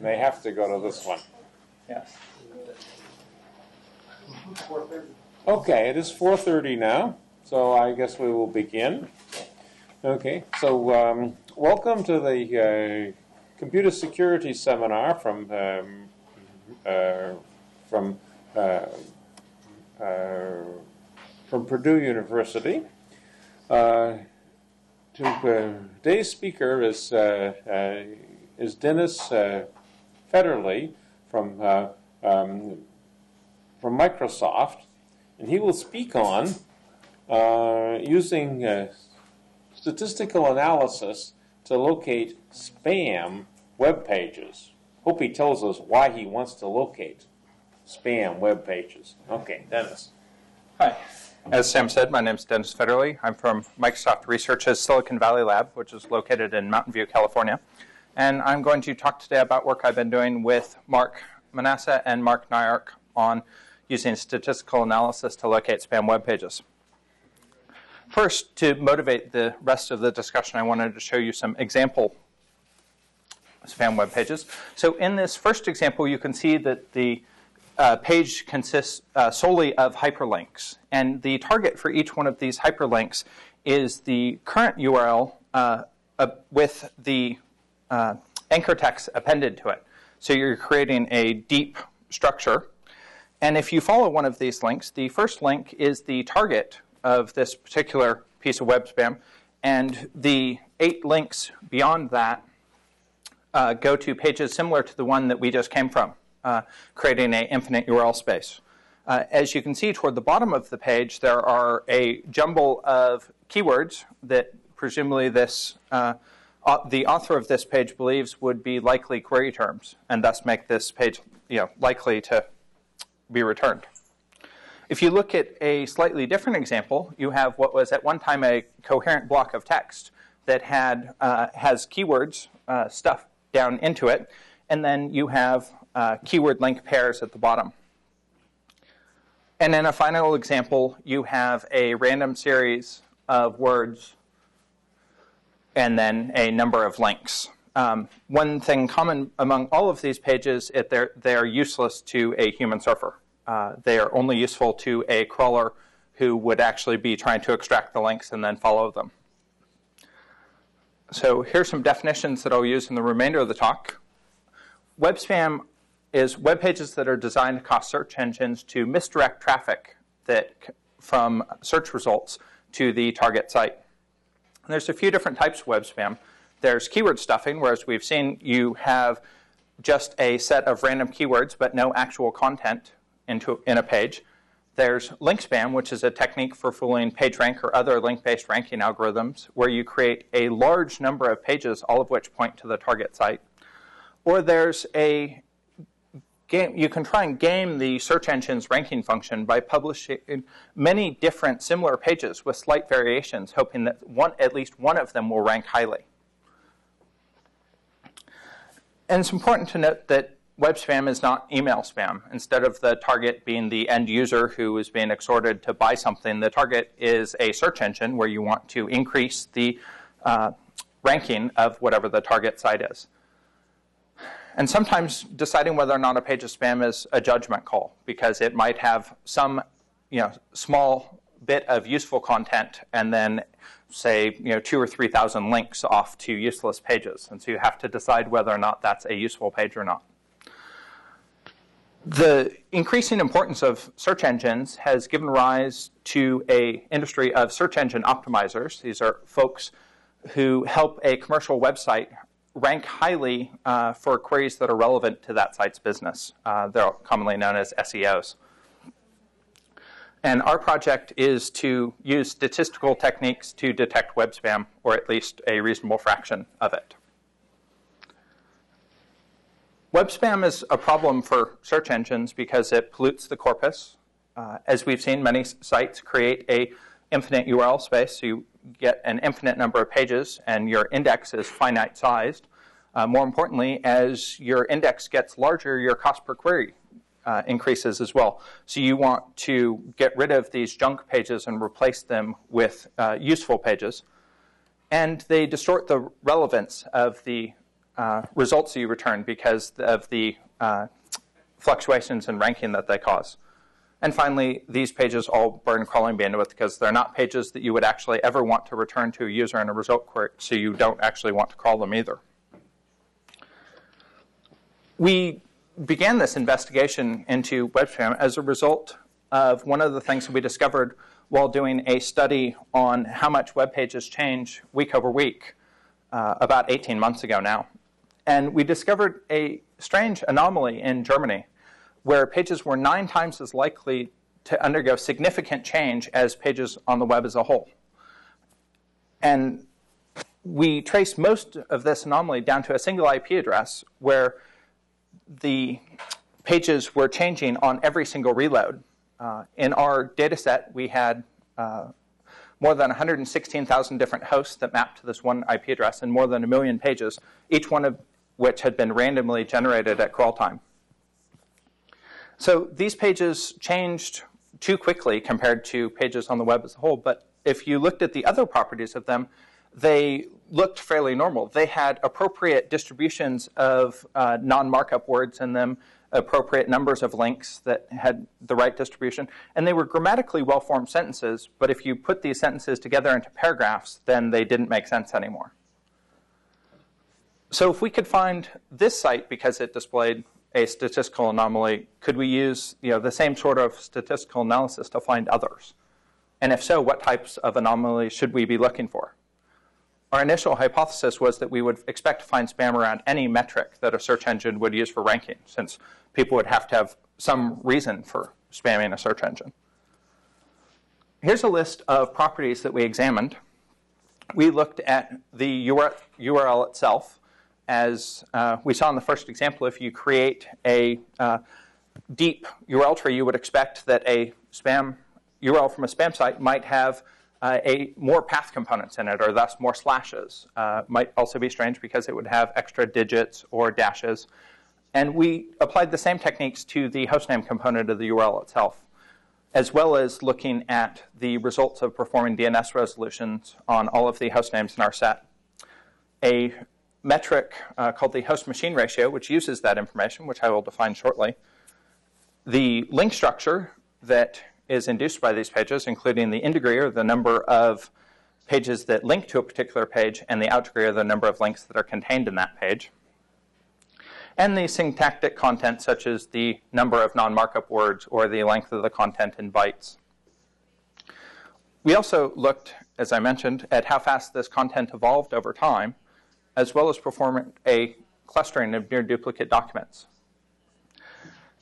They have to go to this one. Yes. Okay, it is 4:30 now, so I guess we will begin. Okay, so um, welcome to the uh, computer security seminar from um, uh, from uh, uh from Purdue University. Uh, uh, today's speaker is is Dennis Fetterly from um, from Microsoft, and he will speak on uh, using uh, statistical analysis to locate spam web pages. Hope he tells us why he wants to locate spam web pages. Okay, Dennis. Hi. As Sam said, my name is Dennis Fetterly. I'm from Microsoft Research's Silicon Valley Lab, which is located in Mountain View, California. And I'm going to talk today about work I've been doing with Mark Manasse and Mark Najork on using statistical analysis to locate spam web pages. First, to motivate the rest of the discussion, I wanted to show you some example spam web pages. So in this first example, you can see that the uh, page consists uh, solely of hyperlinks. And the target for each one of these hyperlinks is the current URL uh, with the uh, anchor text appended to it. So you're creating a deep structure and if you follow one of these links, the first link is the target of this particular piece of web spam, and the eight links beyond that uh, go to pages similar to the one that we just came from, uh, creating an infinite URL space. Uh, as you can see toward the bottom of the page, there are a jumble of keywords that presumably this the author of this page believes would be likely query terms, and thus make this page you know, likely to be returned. If you look at a slightly different example, you have what was at one time a coherent block of text that had uh, has keywords uh, stuff down into it, and then you have uh, keyword link pairs at the bottom. And in a final example, you have a random series of words and then a number of links. Um, one thing common among all of these pages is they're, they're useless to a human surfer. Uh, they are only useful to a crawler who would actually be trying to extract the links and then follow them. So here's some definitions that I'll use in the remainder of the talk. Web spam is web pages that are designed to cause search engines to misdirect traffic that from search results to the target site. And there's a few different types of web spam. There's keyword stuffing, whereas we've seen you have just a set of random keywords but no actual content into in a page. There's link spam, which is a technique for fooling PageRank or other link-based ranking algorithms, where you create a large number of pages, all of which point to the target site. Or there's a game, you can try and game the search engine's ranking function by publishing many different similar pages with slight variations, hoping that one, at least one of them will rank highly. And it's important to note that web spam is not email spam. Instead of the target being the end user who is being exhorted to buy something, the target is a search engine where you want to increase the uh, ranking of whatever the target site is. And sometimes deciding whether or not a page is spam is a judgment call because it might have some you know, small bit of useful content and then say, you know, two or 3,000 links off to useless pages. And so you have to decide whether or not that's a useful page or not. The increasing importance of search engines has given rise to a industry of search engine optimizers. These are folks who help a commercial website rank highly uh, for queries that are relevant to that site's business. Uh, they're commonly known as SEOs. And our project is to use statistical techniques to detect web spam, or at least a reasonable fraction of it. Web spam is a problem for search engines because it pollutes the corpus. Uh, as we've seen, many sites create a infinite URL space, so you get an infinite number of pages, and your index is finite sized. Uh, more importantly, as your index gets larger, your cost per query uh, increases as well. So you want to get rid of these junk pages and replace them with uh, useful pages. And they distort the relevance of the uh, results you return because of the uh, fluctuations in ranking that they cause. And finally, these pages all burn crawling bandwidth because they're not pages that you would actually ever want to return to a user in a result query, so you don't actually want to crawl them either. We began this investigation into web spam as a result of one of the things we discovered while doing a study on how much web pages change week over week uh, about 18 months ago now. And we discovered a strange anomaly in Germany where pages were nine times as likely to undergo significant change as pages on the web as a whole. And we trace most of this anomaly down to a single IP address where the pages were changing on every single reload. Uh, in our data set, we had uh, more than 116,000 different hosts that mapped to this one IP address and more than a million pages, each one of which had been randomly generated at crawl time. So these pages changed too quickly compared to pages on the web as a whole, but if you looked at the other properties of them, they looked fairly normal. They had appropriate distributions of uh, non markup words in them, appropriate numbers of links that had the right distribution, and they were grammatically well formed sentences, but if you put these sentences together into paragraphs, then they didn't make sense anymore. So if we could find this site because it displayed a statistical anomaly, could we use you know, the same sort of statistical analysis to find others? And if so, what types of anomalies should we be looking for? Our initial hypothesis was that we would expect to find spam around any metric that a search engine would use for ranking, since people would have to have some reason for spamming a search engine. Here's a list of properties that we examined. We looked at the URL itself. As uh, we saw in the first example, if you create a uh, deep URL tree, you would expect that a spam URL from a spam site might have uh, a more path components in it, or thus more slashes. Uh, might also be strange because it would have extra digits or dashes. And we applied the same techniques to the hostname component of the URL itself, as well as looking at the results of performing DNS resolutions on all of the hostnames in our set. A metric uh, called the host machine ratio, which uses that information, which I will define shortly. The link structure that is induced by these pages, including the in degree, or the number of pages that link to a particular page, and the out degree, or the number of links that are contained in that page. And the syntactic content, such as the number of non markup words or the length of the content in bytes. We also looked, as I mentioned, at how fast this content evolved over time, as well as performing a clustering of near duplicate documents.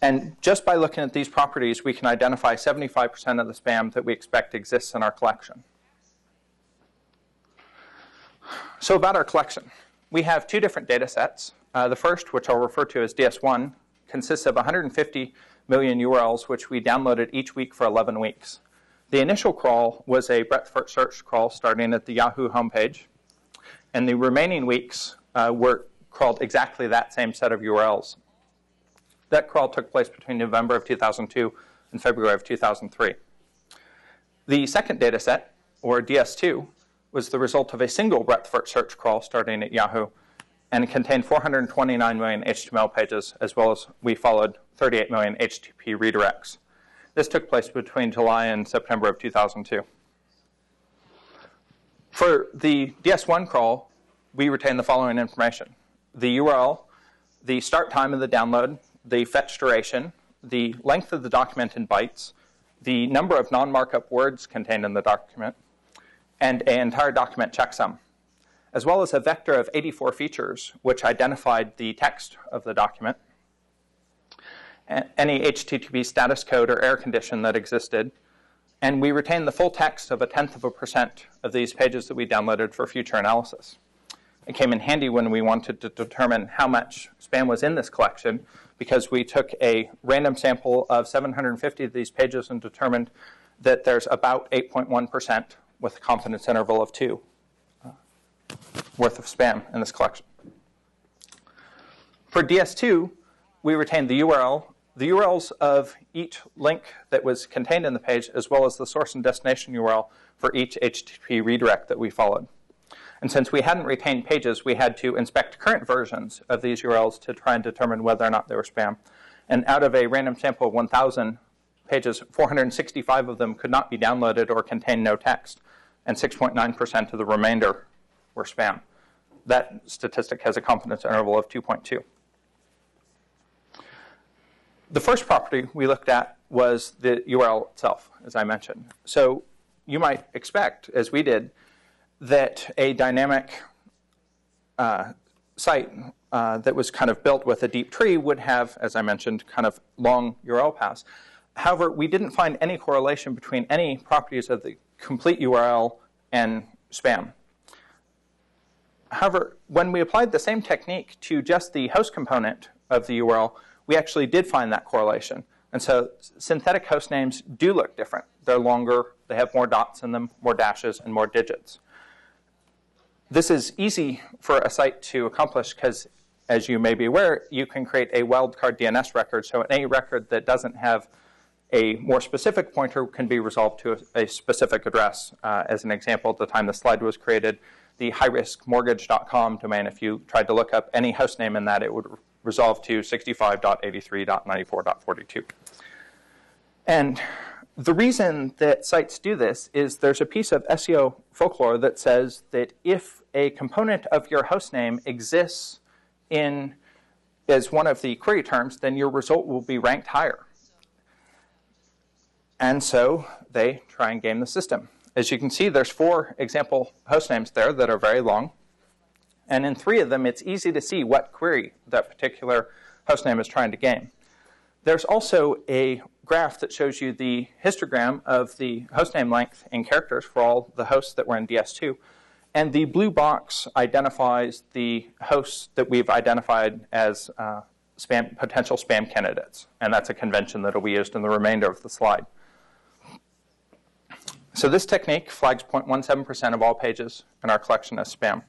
And just by looking at these properties, we can identify 75% of the spam that we expect exists in our collection. So about our collection. We have two different data sets. Uh, the first, which I'll refer to as DS1, consists of 150 million URLs, which we downloaded each week for 11 weeks. The initial crawl was a breadth first search crawl starting at the Yahoo homepage, and the remaining weeks uh, were crawled exactly that same set of URLs. That crawl took place between November of 2002 and February of 2003. The second data set, or DS2, was the result of a single breadth first search crawl starting at Yahoo, and contained 429 million HTML pages, as well as we followed 38 million HTTP redirects. This took place between July and September of 2002. For the DS1 crawl, we retain the following information. The URL, the start time of the download, the fetch duration, the length of the document in bytes, the number of non-markup words contained in the document, and an entire document checksum, as well as a vector of 84 features which identified the text of the document, any HTTP status code or error condition that existed, and we retained the full text of a tenth of a percent of these pages that we downloaded for future analysis. It came in handy when we wanted to determine how much spam was in this collection because we took a random sample of 750 of these pages and determined that there's about 8.1% with a confidence interval of 2 uh, worth of spam in this collection. For DS2, we retained the URL, the URLs of each link that was contained in the page, as well as the source and destination URL for each HTTP redirect that we followed. And since we hadn't retained pages, we had to inspect current versions of these URLs to try and determine whether or not they were spam. And out of a random sample of 1,000 pages, 465 of them could not be downloaded or contain no text, and 6.9% of the remainder were spam. That statistic has a confidence interval of 2.2. The first property we looked at was the URL itself, as I mentioned. So you might expect, as we did, that a dynamic uh, site uh, that was kind of built with a deep tree would have, as I mentioned, kind of long URL paths. However, we didn't find any correlation between any properties of the complete URL and spam. However, when we applied the same technique to just the host component of the URL, we actually did find that correlation. And so synthetic host names do look different. They're longer, they have more dots in them, more dashes, and more digits. This is easy for a site to accomplish because, as you may be aware, you can create a wildcard DNS record. So any record that doesn't have a more specific pointer can be resolved to a, a specific address. Uh, as an example, at the time the slide was created, the highriskmortgage.com domain, if you tried to look up any host name in that, it would resolve to 65.83.94.42. And the reason that sites do this is there's a piece of SEO folklore that says that if a component of your host name exists in as one of the query terms, then your result will be ranked higher. And so they try and game the system. As you can see, there's four example host names there that are very long. And in three of them, it's easy to see what query that particular hostname is trying to game. There's also a graph that shows you the histogram of the hostname length in characters for all the hosts that were in DS2. And the blue box identifies the hosts that we've identified as uh, spam, potential spam candidates. And that's a convention that will be used in the remainder of the slide. So this technique flags 0.17% of all pages in our collection as spam.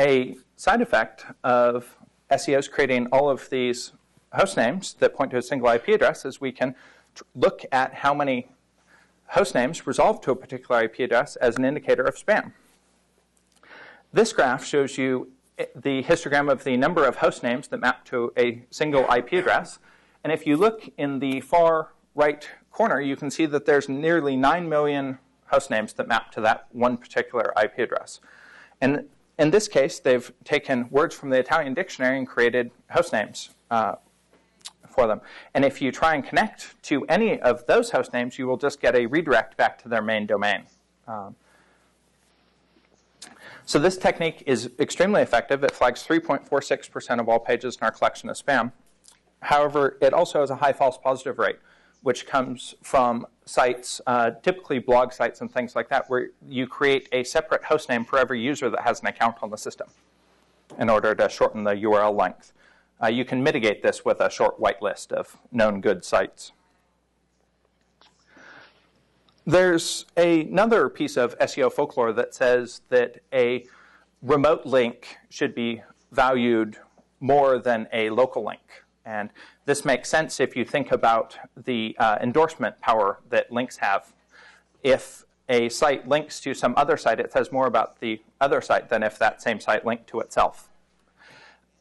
A side effect of SEOs creating all of these host names that point to a single IP address is we can look at how many host names resolve to a particular IP address as an indicator of spam. This graph shows you eh, the histogram of the number of host names that map to a single IP address. And if you look in the far right corner, you can see that there's nearly 9 million host names that map to that one particular IP address. And in this case, they've taken words from the Italian dictionary and created host names uh, for them. And if you try and connect to any of those host names, you will just get a redirect back to their main domain. Um, so this technique is extremely effective. It flags 3.46% of all pages in our collection as spam. However, it also has a high false positive rate, which comes from sites, uh, typically blog sites and things like that, where you create a separate host name for every user that has an account on the system in order to shorten the URL length. Uh, you can mitigate this with a short whitelist of known good sites. There's a, another piece of SEO folklore that says that a remote link should be valued more than a local link. And this makes sense if you think about the uh, endorsement power that links have. If a site links to some other site, it says more about the other site than if that same site linked to itself.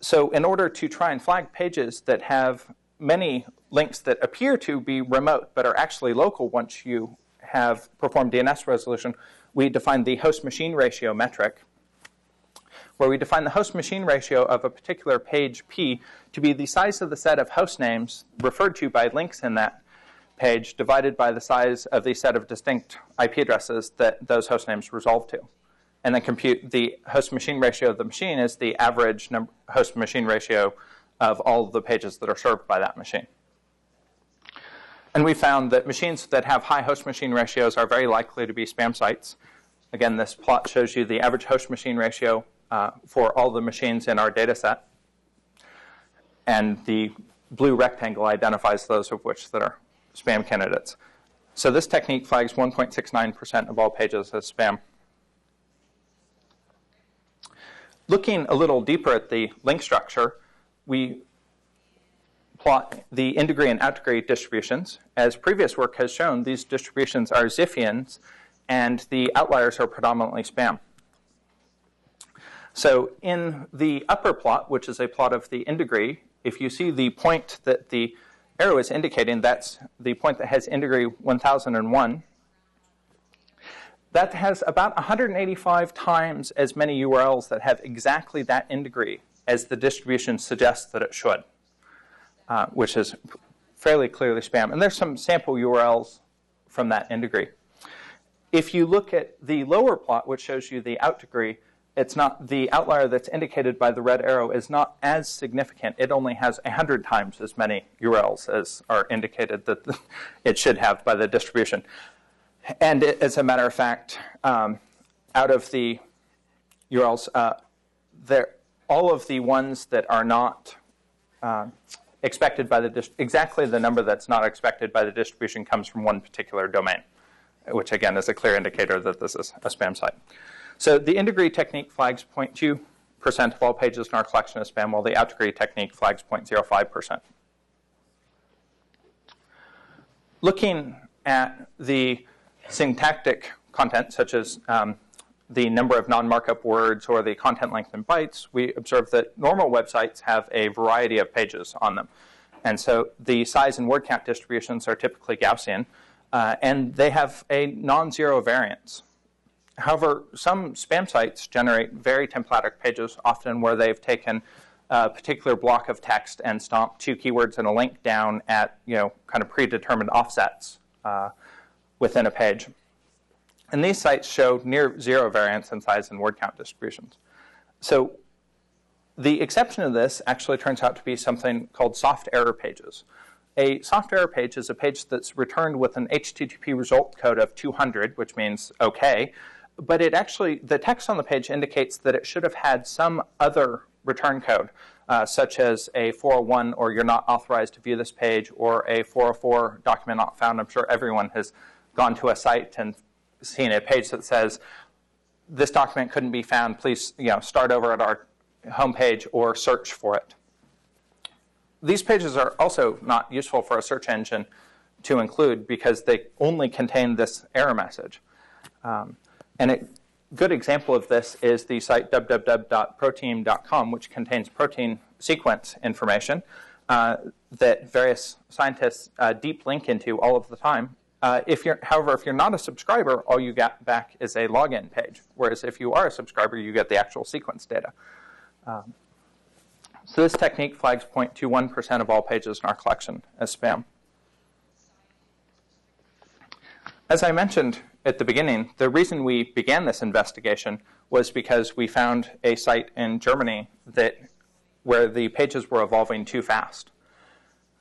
So, in order to try and flag pages that have many links that appear to be remote but are actually local once you have performed DNS resolution, we define the host machine ratio metric where we define the host machine ratio of a particular page P to be the size of the set of host names referred to by links in that page divided by the size of the set of distinct IP addresses that those host names resolve to. And then compute the host machine ratio of the machine is the average host machine ratio of all of the pages that are served by that machine. And we found that machines that have high host machine ratios are very likely to be spam sites. Again, this plot shows you the average host machine ratio uh, for all the machines in our data set. And the blue rectangle identifies those of which that are spam candidates. So this technique flags 1.69% of all pages as spam. Looking a little deeper at the link structure, we plot the in-degree and out-degree distributions. As previous work has shown, these distributions are Zipfians and the outliers are predominantly spam. So in the upper plot, which is a plot of the in-degree, if you see the point that the arrow is indicating, that's the point that has in-degree 1001, that has about 185 times as many URLs that have exactly that in-degree as the distribution suggests that it should, uh, which is fairly clearly spam. And there's some sample URLs from that in-degree. If you look at the lower plot, which shows you the out degree, it's not the outlier that's indicated by the red arrow is not as significant. It only has 100 times as many URLs as are indicated that it should have by the distribution. And it, as a matter of fact, um, out of the URLs, uh, all of the ones that are not uh, expected by the exactly the number that's not expected by the distribution comes from one particular domain, which again is a clear indicator that this is a spam site. So the in-degree technique flags 0.2% of all pages in our collection as spam, while the out-degree technique flags 0.05%. Looking at the syntactic content, such as um, the number of non-markup words or the content length in bytes, we observe that normal websites have a variety of pages on them. And so the size and word count distributions are typically Gaussian, uh, and they have a non-zero variance. However, some spam sites generate very templatic pages, often where they've taken a particular block of text and stomped two keywords and a link down at you know kind of predetermined offsets uh, within a page. And these sites show near zero variance in size and word count distributions. So the exception to this actually turns out to be something called soft error pages. A soft error page is a page that's returned with an HTTP result code of 200, which means OK, but it actually, the text on the page indicates that it should have had some other return code, uh, such as a 401 or you're not authorized to view this page or a 404 document not found. I'm sure everyone has gone to a site and seen a page that says this document couldn't be found. Please, you know, start over at our homepage or search for it. These pages are also not useful for a search engine to include because they only contain this error message. Um, and a good example of this is the site www.protein.com, which contains protein sequence information uh, that various scientists uh, deep link into all of the time. Uh, if you're, however, if you're not a subscriber, all you get back is a login page. Whereas if you are a subscriber, you get the actual sequence data. Um, so this technique flags 0.21% of all pages in our collection as spam. As I mentioned at the beginning, the reason we began this investigation was because we found a site in Germany that where the pages were evolving too fast.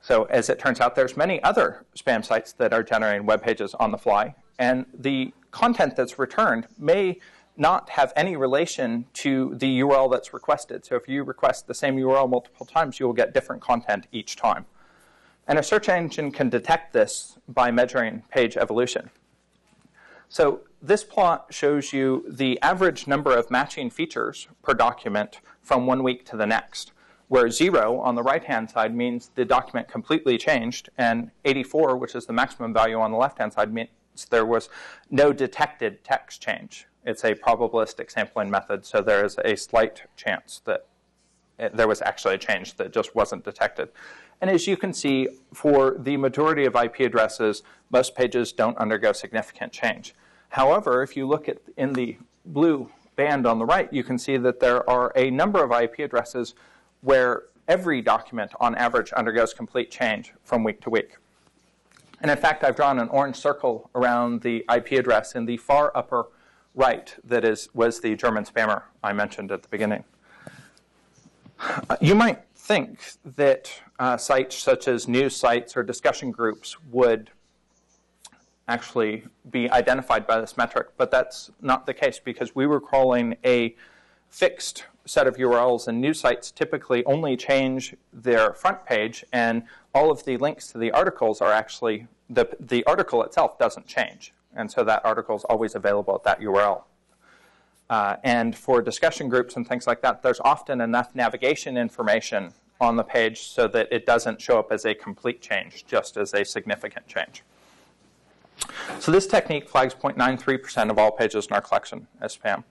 So as it turns out, there's many other spam sites that are generating web pages on the fly, and the content that's returned may not have any relation to the URL that's requested. So if you request the same URL multiple times, you will get different content each time. And a search engine can detect this by measuring page evolution. So this plot shows you the average number of matching features per document from one week to the next where zero on the right-hand side means the document completely changed, and 84, which is the maximum value on the left-hand side, means there was no detected text change. It's a probabilistic sampling method, so there is a slight chance that there was actually a change that just wasn't detected. And as you can see, for the majority of IP addresses, most pages don't undergo significant change. However, if you look at in the blue band on the right, you can see that there are a number of IP addresses where every document on average undergoes complete change from week to week. And in fact, I've drawn an orange circle around the IP address in the far upper right that is, was the German spammer I mentioned at the beginning. You might think that uh, sites such as news sites or discussion groups would actually be identified by this metric, but that's not the case because we were crawling a fixed set of URLs, and news sites typically only change their front page, and all of the links to the articles are actually, the, the article itself doesn't change. And so that article is always available at that URL. Uh, and for discussion groups and things like that, there's often enough navigation information on the page so that it doesn't show up as a complete change, just as a significant change. So this technique flags 0.93% of all pages in our collection as spam.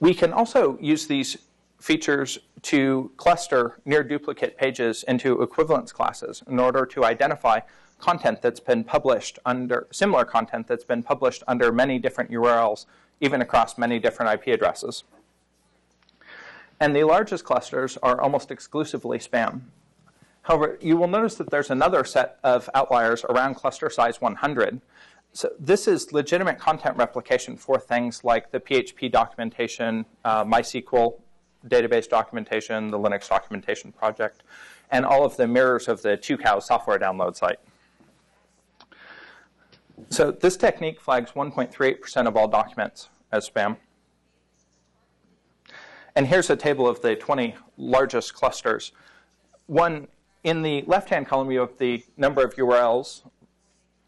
We can also use these features to cluster near duplicate pages into equivalence classes in order to identify content that's been published under similar content that's been published under many different URLs, even across many different IP addresses. And the largest clusters are almost exclusively spam. However, you will notice that there's another set of outliers around cluster size 100. So this is legitimate content replication for things like the PHP documentation, uh, MySQL database documentation, the Linux documentation project, and all of the mirrors of the Tucows software download site. So this technique flags 1.38% of all documents as spam. And here's a table of the 20 largest clusters. One, in the left-hand column, you have the number of URLs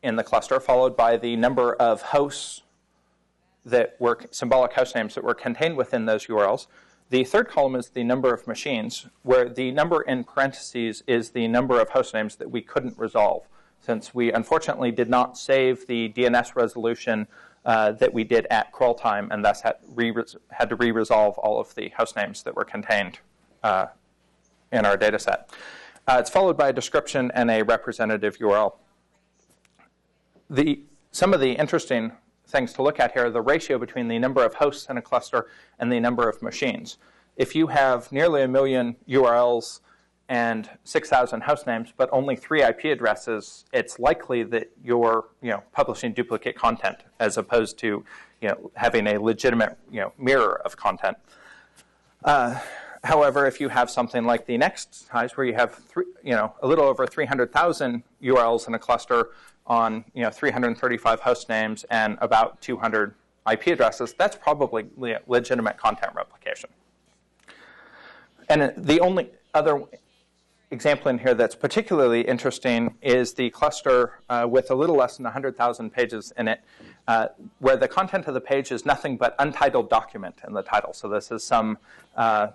in the cluster, followed by the number of hosts that were symbolic host names that were contained within those URLs. The third column is the number of machines, where the number in parentheses is the number of host names that we couldn't resolve, since we unfortunately did not save the DNS resolution uh, that we did at crawl time, and thus had, had to re-resolve all of the host names that were contained uh, in our data set. Uh, it's followed by a description and a representative URL. The, some of the interesting things to look at here are the ratio between the number of hosts in a cluster and the number of machines. If you have nearly a million URLs and 6,000 host names, but only three IP addresses, it's likely that you're you know, publishing duplicate content as opposed to you know, having a legitimate you know, mirror of content. Uh, however, if you have something like the next size, where you have three, you know, a little over 300,000 URLs in a cluster, on you know 335 host names and about 200 IP addresses, that's probably legitimate content replication. And the only other example in here that's particularly interesting is the cluster uh, with a little less than 100,000 pages in it, uh, where the content of the page is nothing but untitled document in the title. So this is some uh,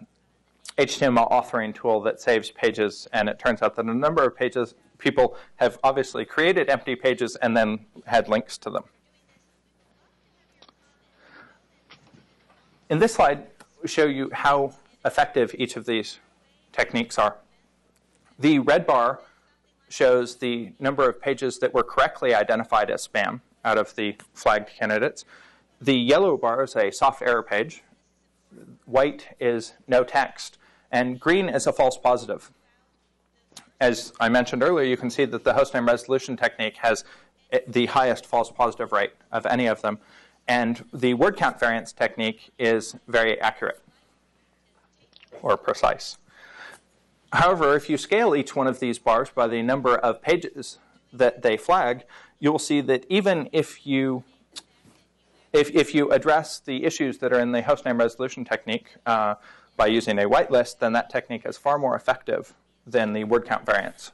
HTML authoring tool that saves pages, and it turns out that a number of pages people have obviously created empty pages and then had links to them. In this slide, we show you how effective each of these techniques are. The red bar shows the number of pages that were correctly identified as spam out of the flagged candidates. The yellow bar is a soft error page. White is no text. And green is a false positive as I mentioned earlier, you can see that the hostname resolution technique has the highest false positive rate of any of them. And the word count variance technique is very accurate or precise. However, if you scale each one of these bars by the number of pages that they flag, you'll see that even if you if, if you address the issues that are in the hostname resolution technique uh, by using a whitelist, then that technique is far more effective than the word count variance.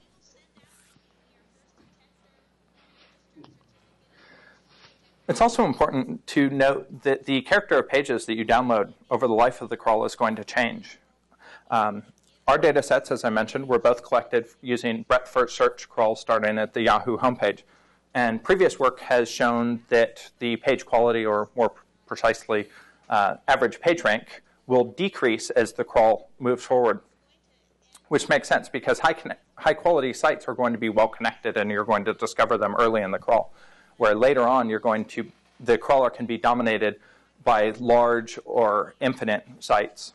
It's also important to note that the character of pages that you download over the life of the crawl is going to change. Um, our data sets, as I mentioned, were both collected using breadth first search crawls starting at the Yahoo homepage. And previous work has shown that the page quality, or more precisely, uh, average page rank, will decrease as the crawl moves forward which makes sense because high, high quality sites are going to be well connected and you're going to discover them early in the crawl. Where later on, you're going to, the crawler can be dominated by large or infinite sites.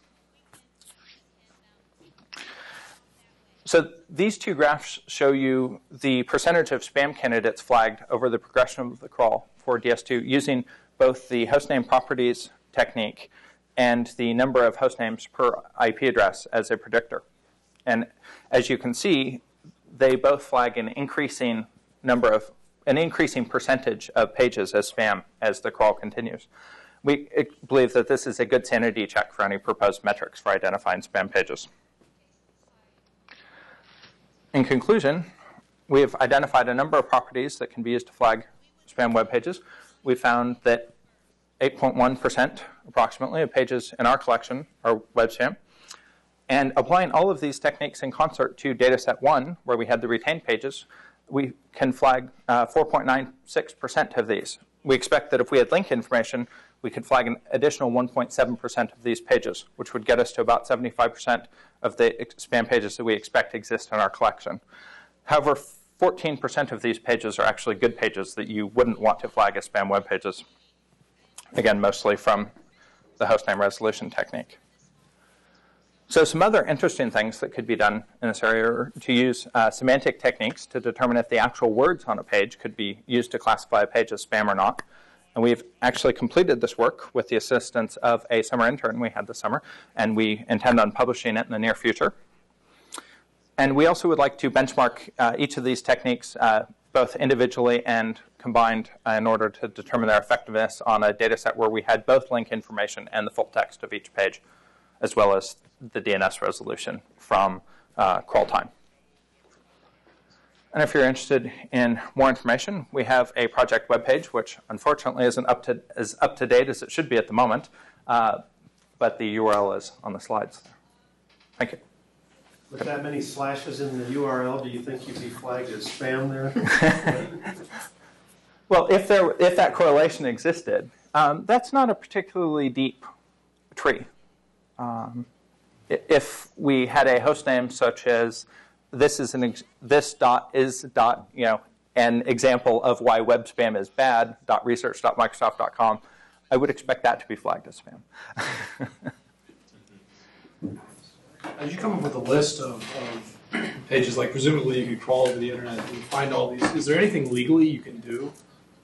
So these two graphs show you the percentage of spam candidates flagged over the progression of the crawl for DS2 using both the hostname properties technique and the number of hostnames per IP address as a predictor. And as you can see, they both flag an increasing number of an increasing percentage of pages as spam as the crawl continues. We believe that this is a good sanity check for any proposed metrics for identifying spam pages. In conclusion, we have identified a number of properties that can be used to flag spam web pages. We found that 8.1% approximately of pages in our collection are web spam. And applying all of these techniques in concert to dataset one, where we had the retained pages, we can flag uh, 4.96% of these. We expect that if we had link information, we could flag an additional 1.7% of these pages, which would get us to about 75% of the spam pages that we expect exist in our collection. However, 14% of these pages are actually good pages that you wouldn't want to flag as spam web pages. Again, mostly from the hostname resolution technique. So some other interesting things that could be done in this area are to use uh, semantic techniques to determine if the actual words on a page could be used to classify a page as spam or not. And we've actually completed this work with the assistance of a summer intern we had this summer, and we intend on publishing it in the near future. And we also would like to benchmark uh, each of these techniques uh, both individually and combined uh, in order to determine their effectiveness on a data set where we had both link information and the full text of each page, as well as the DNS resolution from uh, crawl time. And if you're interested in more information, we have a project webpage, which unfortunately isn't up to, as up to date as it should be at the moment, uh, but the URL is on the slides. Thank you. With that many slashes in the URL, do you think you'd be flagged as spam there? well, if there, if that correlation existed, um, that's not a particularly deep tree. Um, if we had a host name such as this is an this dot is dot you know an example of why web spam is bad dot research dot microsoft dot com, I would expect that to be flagged as spam. As you come up with a list of, of pages, like presumably you could crawl over the internet and find all these, is there anything legally you can do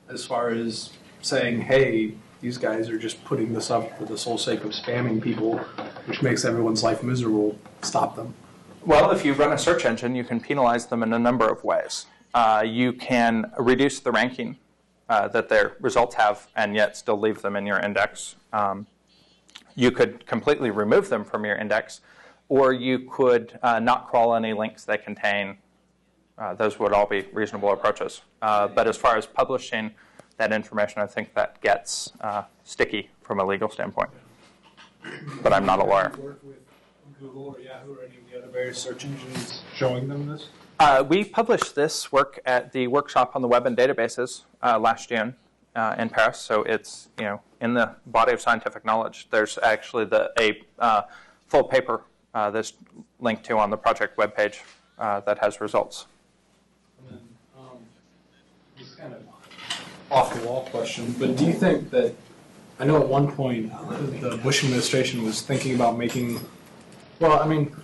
as far as saying, hey, these guys are just putting this up for the sole sake of spamming people, which makes everyone's life miserable? Stop them. Well, if you run a search engine, you can penalize them in a number of ways. Uh, you can reduce the ranking uh, that their results have and yet still leave them in your index. Um, you could completely remove them from your index, or you could uh, not crawl any links they contain. Uh, those would all be reasonable approaches. Uh, but as far as publishing that information, I think that gets uh, sticky from a legal standpoint. But I'm not a lawyer. Google or Yahoo or any of the other various search engines showing them this? Uh, we published this work at the workshop on the web and databases uh, last June uh, in Paris. So it's you know in the body of scientific knowledge. There's actually the a uh, full paper uh, that's linked to on the project webpage uh, that has results. And then, um, this kind of off the wall question, but do you think that I know at one point the Bush administration was thinking about making well, I mean,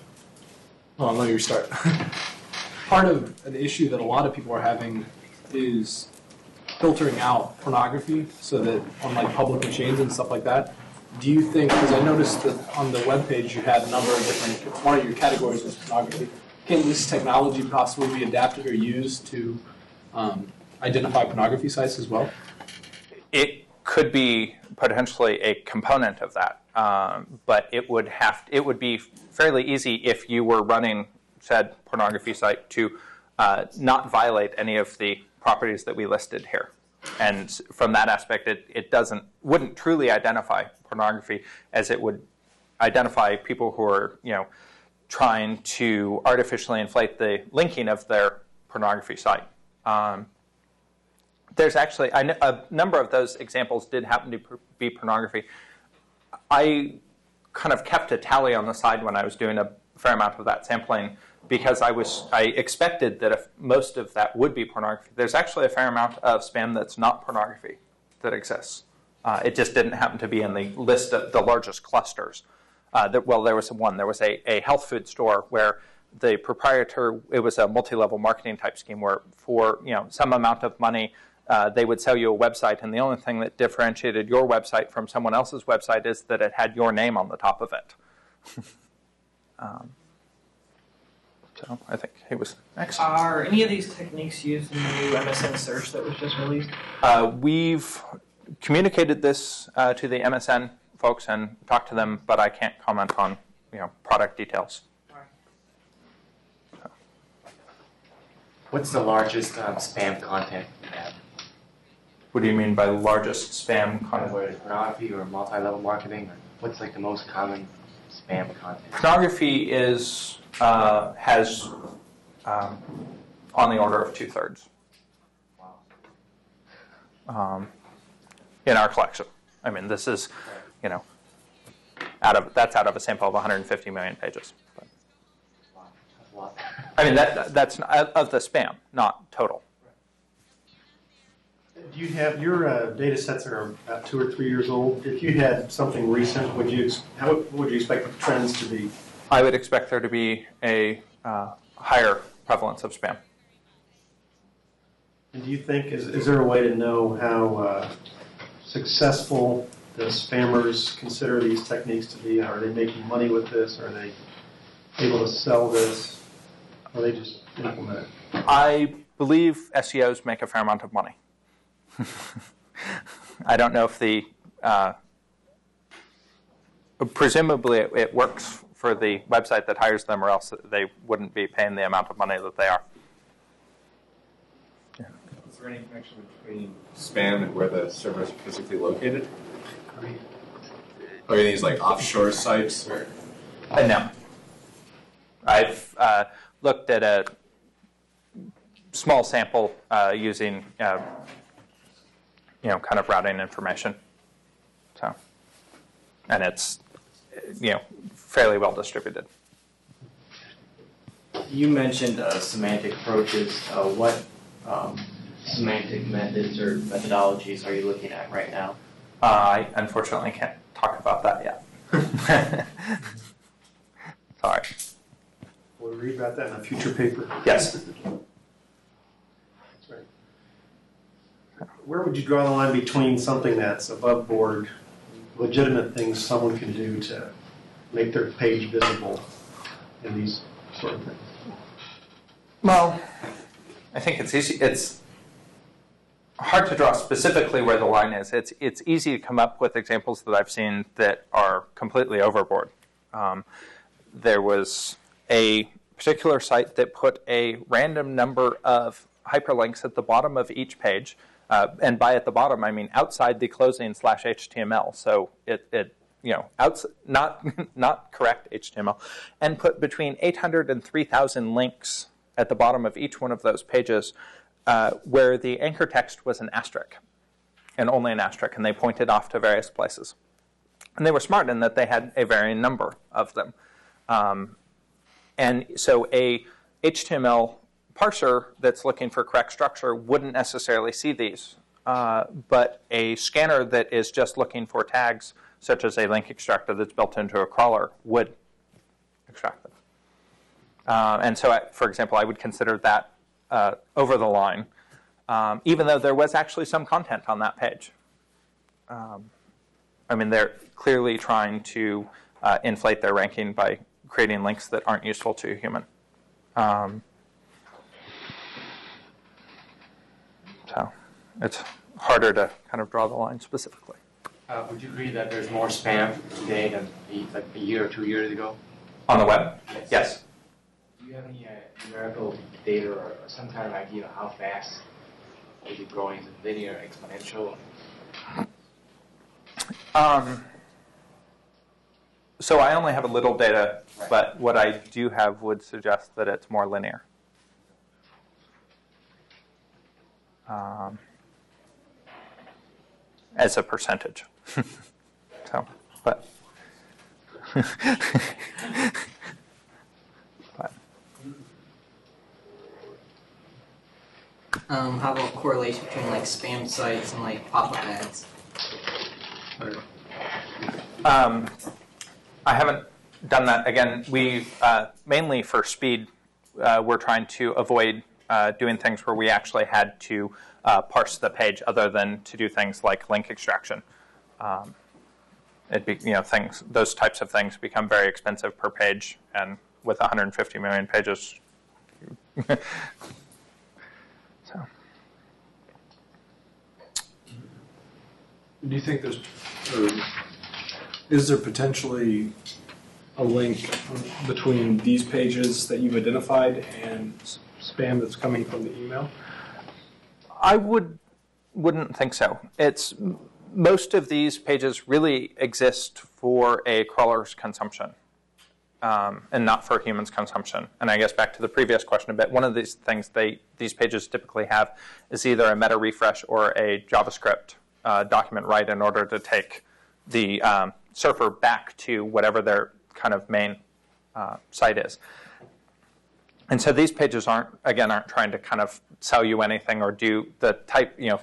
well, I'll let you start. Part of an issue that a lot of people are having is filtering out pornography so that on like public machines and stuff like that. Do you think, because I noticed that on the web page you had a number of different, one of your categories was pornography. Can this technology possibly be adapted or used to um, identify pornography sites as well? It could be potentially a component of that. Um, but it would have it would be fairly easy if you were running said pornography site to uh, not violate any of the properties that we listed here. And from that aspect, it, it doesn't wouldn't truly identify pornography as it would identify people who are you know trying to artificially inflate the linking of their pornography site. Um, there's actually a number of those examples did happen to be pornography. I kind of kept a tally on the side when I was doing a fair amount of that sampling because I was I expected that if most of that would be pornography. There's actually a fair amount of spam that's not pornography that exists. Uh, it just didn't happen to be in the list of the largest clusters. Uh, that, well, there was one. There was a, a health food store where the proprietor it was a multi-level marketing type scheme where for you know some amount of money uh, they would sell you a website, and the only thing that differentiated your website from someone else's website is that it had your name on the top of it. um, so I think he was next. Are any of these techniques used in the new MSN search that was just released? Uh, we've communicated this uh, to the MSN folks and talked to them, but I can't comment on you know product details. What's the largest um, spam content you have? What do you mean by largest spam content? Whether it's pornography or multi-level marketing, or what's like the most common spam content? Pornography is uh, has um, on the order of two thirds um, in our collection. I mean, this is, you know, out of that's out of a sample of 150 million pages. But, Wow, that's a lot. I mean, that that's not, of the spam, not total. Do you have, your uh, data sets are about two or three years old. If you had something recent, would you, how would you expect the trends to be? I would expect there to be a uh, higher prevalence of spam. And do you think, is, is there a way to know how uh, successful the spammers consider these techniques to be? Are they making money with this? Are they able to sell this? Or are they just implement it? I believe SEOs make a fair amount of money. I don't know if the uh, presumably it, it works for the website that hires them, or else they wouldn't be paying the amount of money that they are. Is there any connection between spam and where the servers are physically located? Are these like offshore sites or? Uh, no. I've uh, looked at a small sample uh, using, uh, you know, kind of routing information. So, and it's, you know, fairly well distributed. You mentioned uh, semantic approaches. Uh, what um, semantic methods or methodologies are you looking at right now? Uh, I unfortunately can't talk about that yet. Sorry. We'll read about that in a future paper. Yes. That's right. Where would you draw the line between something that's above board, legitimate things someone can do to make their page visible, and these sort of things? Well, I think it's easy. It's hard to draw specifically where the line is. It's it's easy to come up with examples that I've seen that are completely overboard. Um, there was a particular site that put a random number of hyperlinks at the bottom of each page, uh, and by at the bottom I mean outside the closing slash HTML. So it it you know outs- not not correct HTML, and put between 800 and 3,000 links at the bottom of each one of those pages, uh, where the anchor text was an asterisk, and only an asterisk, and they pointed off to various places. And they were smart in that they had a varying number of them. Um, and so a HTML parser that's looking for correct structure wouldn't necessarily see these. Uh, but a scanner that is just looking for tags, such as a link extractor that's built into a crawler, would extract them. Uh, and so, I, for example, I would consider that uh, over the line, um, even though there was actually some content on that page. Um, I mean, they're clearly trying to uh, inflate their ranking by creating links that aren't useful to a human. Um, so it's harder to kind of draw the line specifically. Uh, would you agree that there's more spam today than a- like a year or two years ago? On the web? Yes. Yes. Do you have any uh, numerical data or, some kind of idea of how fast is it growing? Is it linear, exponential? Um, so I only have a little data, Right. but what I do have would suggest that it's more linear. Um, as a percentage. so, but. but Um, how about correlation between like spam sites and like pop-up ads? Um, I haven't done that. Again, we uh, mainly for speed, uh, we're trying to avoid uh, doing things where we actually had to uh, parse the page, other than to do things like link extraction. Um, it be, you know things those types of things become very expensive per page, and with 150 million pages. so. Do you think there's, is there potentially a link between these pages that you've identified and spam that's coming from the email? I would wouldn't think so. It's most of these pages really exist for a crawler's consumption. um, and not for humans' consumption. And I guess back to the previous question a bit, one of these things they these pages typically have is either a meta refresh or a JavaScript uh, document write in order to take the um, surfer back to whatever their kind of main uh, site is. And so these pages aren't, again, aren't trying to kind of sell you anything or do the type, you know,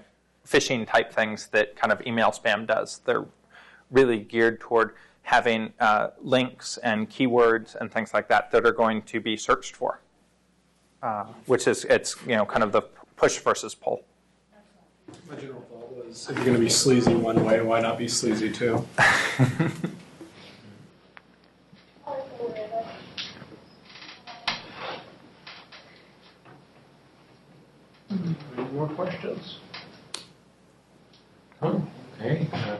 phishing type things that kind of email spam does. They're really geared toward having uh, links and keywords and things like that that are going to be searched for, uh, which is, it's, you know, kind of the push versus pull. My general thought was, if you're going to be sleazy one way, why not be sleazy too? Any more questions? Oh, okay. Uh,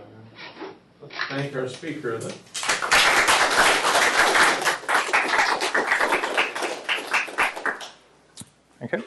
let's thank our speaker then. Okay.